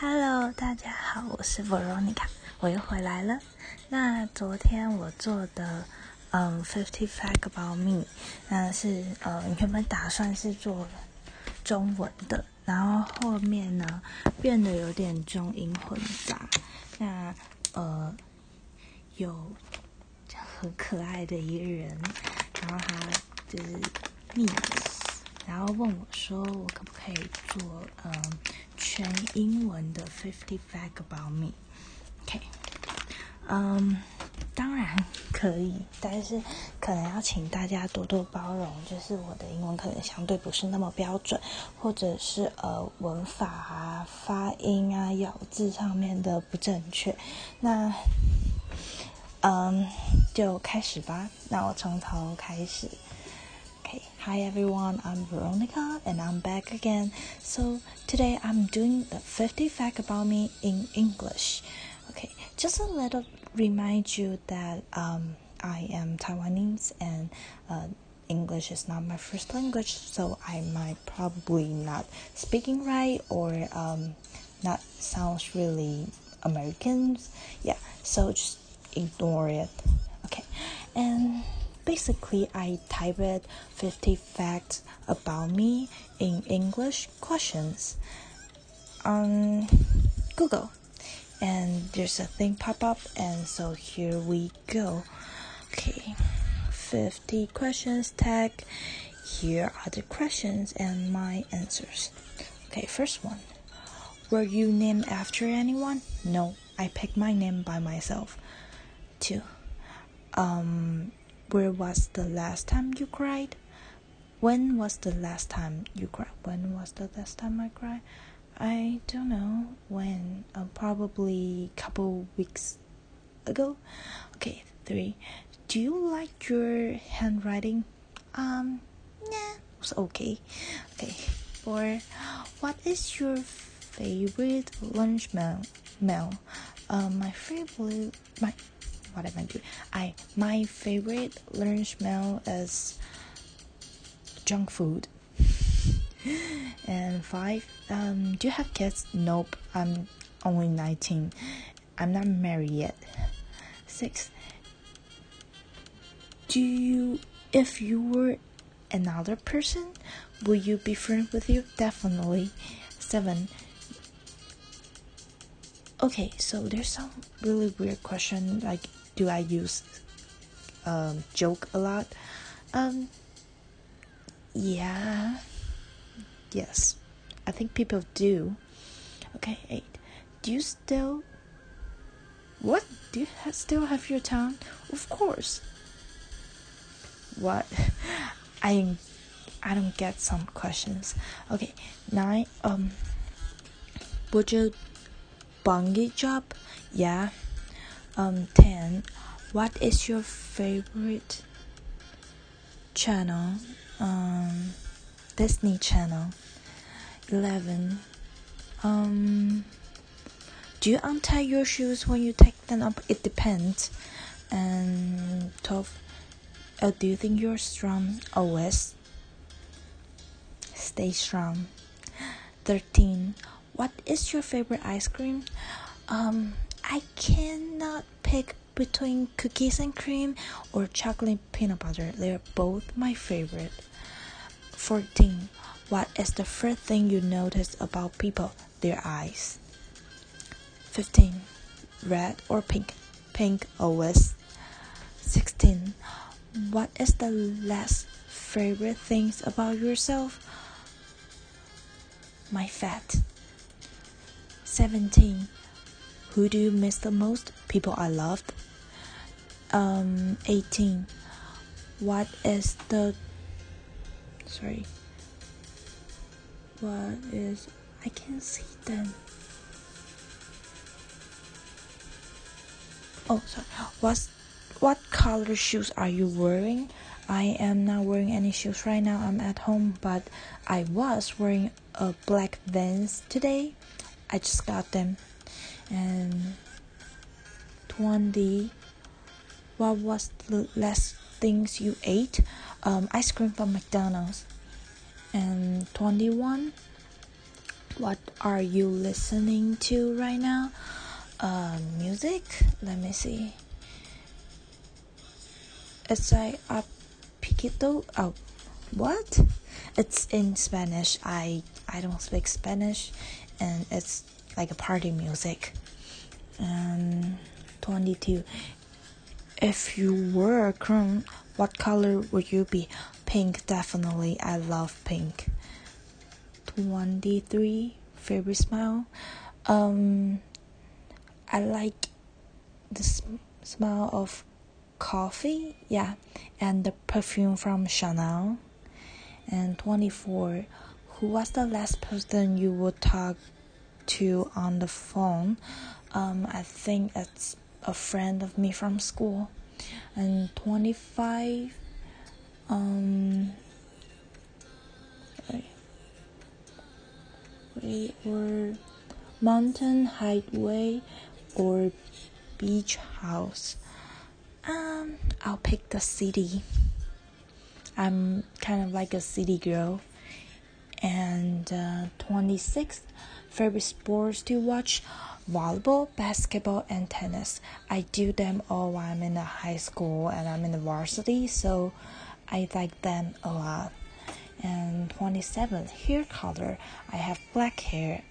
Hello，大家好，我是 Veronica，我又回来了。那昨天我做的，嗯，Fifty Fact About Me，那是呃原本打算是做中文的，然后后面呢变得有点中英混杂。那呃有很可爱的一个人，然后他就是蜜。然后问我说：“我可不可以做嗯全英文的 Fifty Fact About Me？”OK，嗯，当然可以，但是可能要请大家多多包容，就是我的英文可能相对不是那么标准，或者是呃文法啊、发音啊、咬字上面的不正确。那嗯，就开始吧。那我从头开始。Okay, hi everyone, I'm Veronica and I'm back again. So today I'm doing the 50 fact about me in English. Okay, just a little remind you that um, I am Taiwanese and uh, English is not my first language, so I might probably not speaking right or um, not sounds really American. Yeah, so just ignore it. Okay, and basically I typed 50 facts about me in English questions on Google. And there's a thing pop up and so here we go. Okay 50 questions tag. Here are the questions and my answers. Okay first one. Were you named after anyone? No i picked my name by myself. Two. Um where was the last time you cried? When was the last time you cried? When was the last time I cried? I don't know when. Uh, probably couple weeks ago. Okay, three. Do you like your handwriting? Um, yeah, it's okay. Okay, four. What is your favorite lunch meal? meal? Uh, my favorite my what I doing? I my favorite lunch meal is junk food. and five, um, do you have kids? Nope, I'm only nineteen. I'm not married yet. Six, do you, if you were another person, would you be friends with you? Definitely. Seven, okay so there's some really weird question like do i use um, joke a lot? Um yeah. Yes. I think people do. Okay eight. Do you still what? Do you ha still have your tongue of course. What? I i don't get some questions. Okay nine um would you bungee jump? Yeah. Um, 10. What is your favorite channel? Um, Disney Channel. 11. Um, do you untie your shoes when you take them up? It depends. And 12. Uh, do you think you're strong? Always. Stay strong. 13. What is your favorite ice cream? Um, I cannot pick between cookies and cream or chocolate peanut butter. They're both my favorite. 14. What is the first thing you notice about people? Their eyes. 15. Red or pink? Pink always. 16. What is the last favorite things about yourself? My fat. 17 who do you miss the most? People i loved? Um 18 what is the sorry. What is i can't see them. Oh sorry. What's what color shoes are you wearing? I am not wearing any shoes right now. I'm at home but i was wearing a black vans today. I just got them. And 20. What was the last things you ate? Um, ice cream from McDonald's. And 21. What are you listening to right now? Uh, music? Let me see. It's like a piquito. Oh, what? It's in Spanish. I I don't speak Spanish, and it's like a party music. Um, 22. If you were a crown, what color would you be? Pink, definitely. I love pink. 23. Favorite smell? Um, I like the sm- smell of coffee, yeah, and the perfume from Chanel. And 24. Who was the last person you would talk to on the phone? Um, I think it's a friend of me from school. And 25. Um, we were mountain highway or beach house. Um, I'll pick the city. I'm kind of like a city girl. And uh, 26th, favorite sports to watch volleyball, basketball, and tennis. I do them all while I'm in the high school and I'm in the varsity, so I like them a lot. And 27, hair color. I have black hair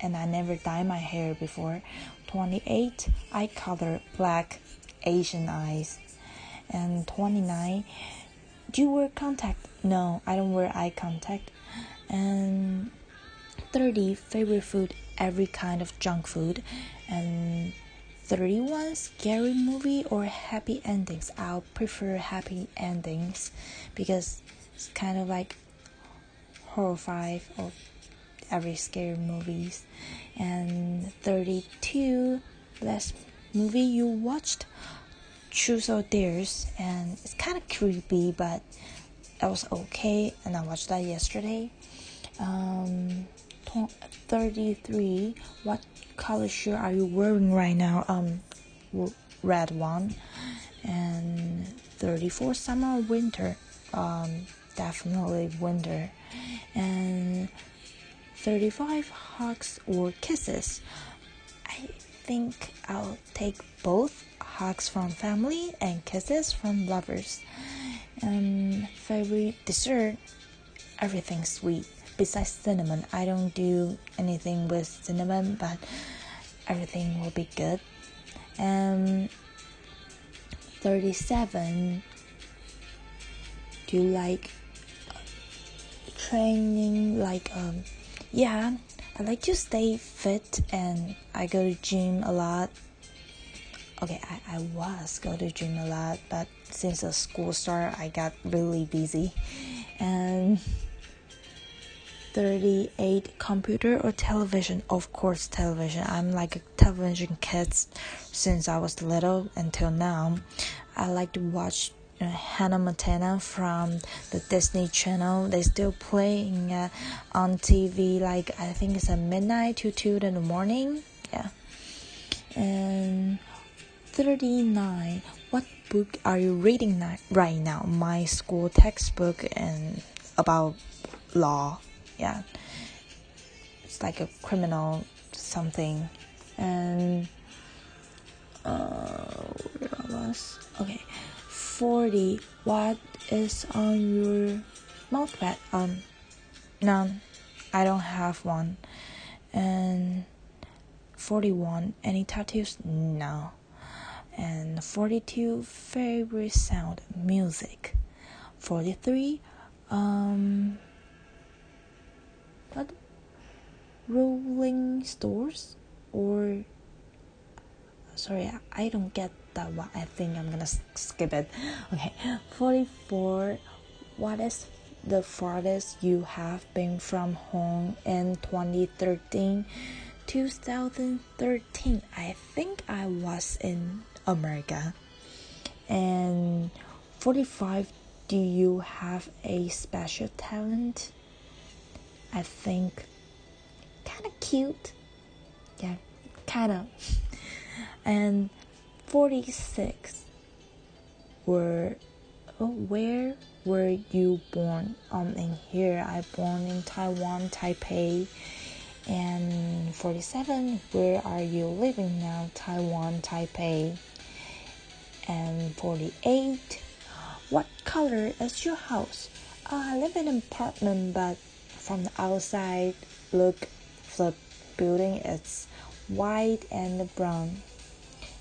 and I never dye my hair before. 28, eye color, black, Asian eyes. And 29, do you wear contact? No, I don't wear eye contact. And 30, favorite food, every kind of junk food. And 31, scary movie or happy endings. I'll prefer happy endings because it's kind of like horror five or every scary movies. And 32, last movie you watched, Truth or Dares, and it's kind of creepy, but that was okay, and I watched that yesterday. Um, 33, what color shirt are you wearing right now? Um, red one. And 34, summer or winter? Um, definitely winter. And 35, hugs or kisses? I think I'll take both hugs from family and kisses from lovers. Um, favorite dessert? Everything sweet. Besides cinnamon, I don't do anything with cinnamon, but everything will be good. Um, 37. Do you like training? Like, um, yeah, I like to stay fit and I go to gym a lot okay I, I was go to gym a lot but since the school start i got really busy and 38 computer or television of course television i'm like a television kid since i was little until now i like to watch you know, Hannah Montana from the Disney Channel. They still playing uh, on TV like I think it's at midnight to two in the morning. Yeah, and 39. What book are you reading right now? My school textbook and about law. Yeah. It's like a criminal something. And uh where was okay. 40. What is on your notepad? Um none. I don't have one. And 41. Any tattoos? No and 42 favorite sound music 43 um what stores or sorry i don't get that one i think i'm gonna skip it okay 44 what is the farthest you have been from home in 2013 2013 i think i was in America. And 45, do you have a special talent? I think kind of cute. Yeah, kind of. And 46 were oh, where were you born? Um in here I born in Taiwan, Taipei. And 47, where are you living now? Taiwan, Taipei. And 48, what color is your house? Uh, I live in an apartment, but from the outside, look, the building is white and brown.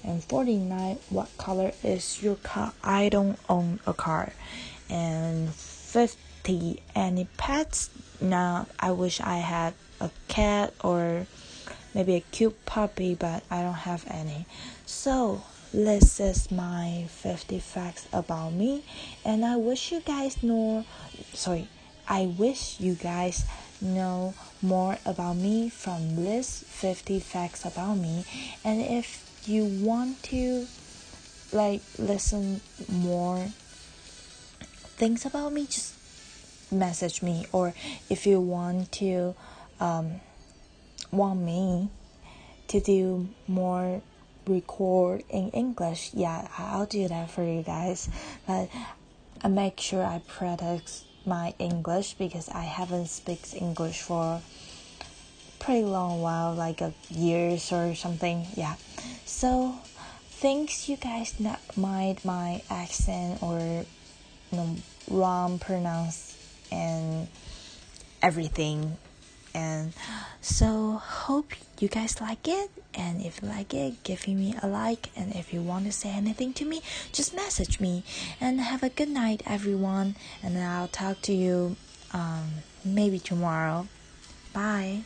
And 49, what color is your car? I don't own a car. And 50, any pets? No, I wish I had a cat or maybe a cute puppy, but I don't have any. So, this is my 50 facts about me, and I wish you guys know. Sorry, I wish you guys know more about me from this 50 facts about me. And if you want to like listen more things about me, just message me. Or if you want to um, want me to do more record in English, yeah, I'll do that for you guys. But I make sure I practice my English because I haven't speaks English for pretty long while, like a years or something. Yeah. So thanks you guys not mind my accent or you know wrong pronounce and everything and so hope you guys like it. And if you like it give me a like. And if you want to say anything to me just message me. And have a good night everyone. And i'll talk to you um, maybe tomorrow. Bye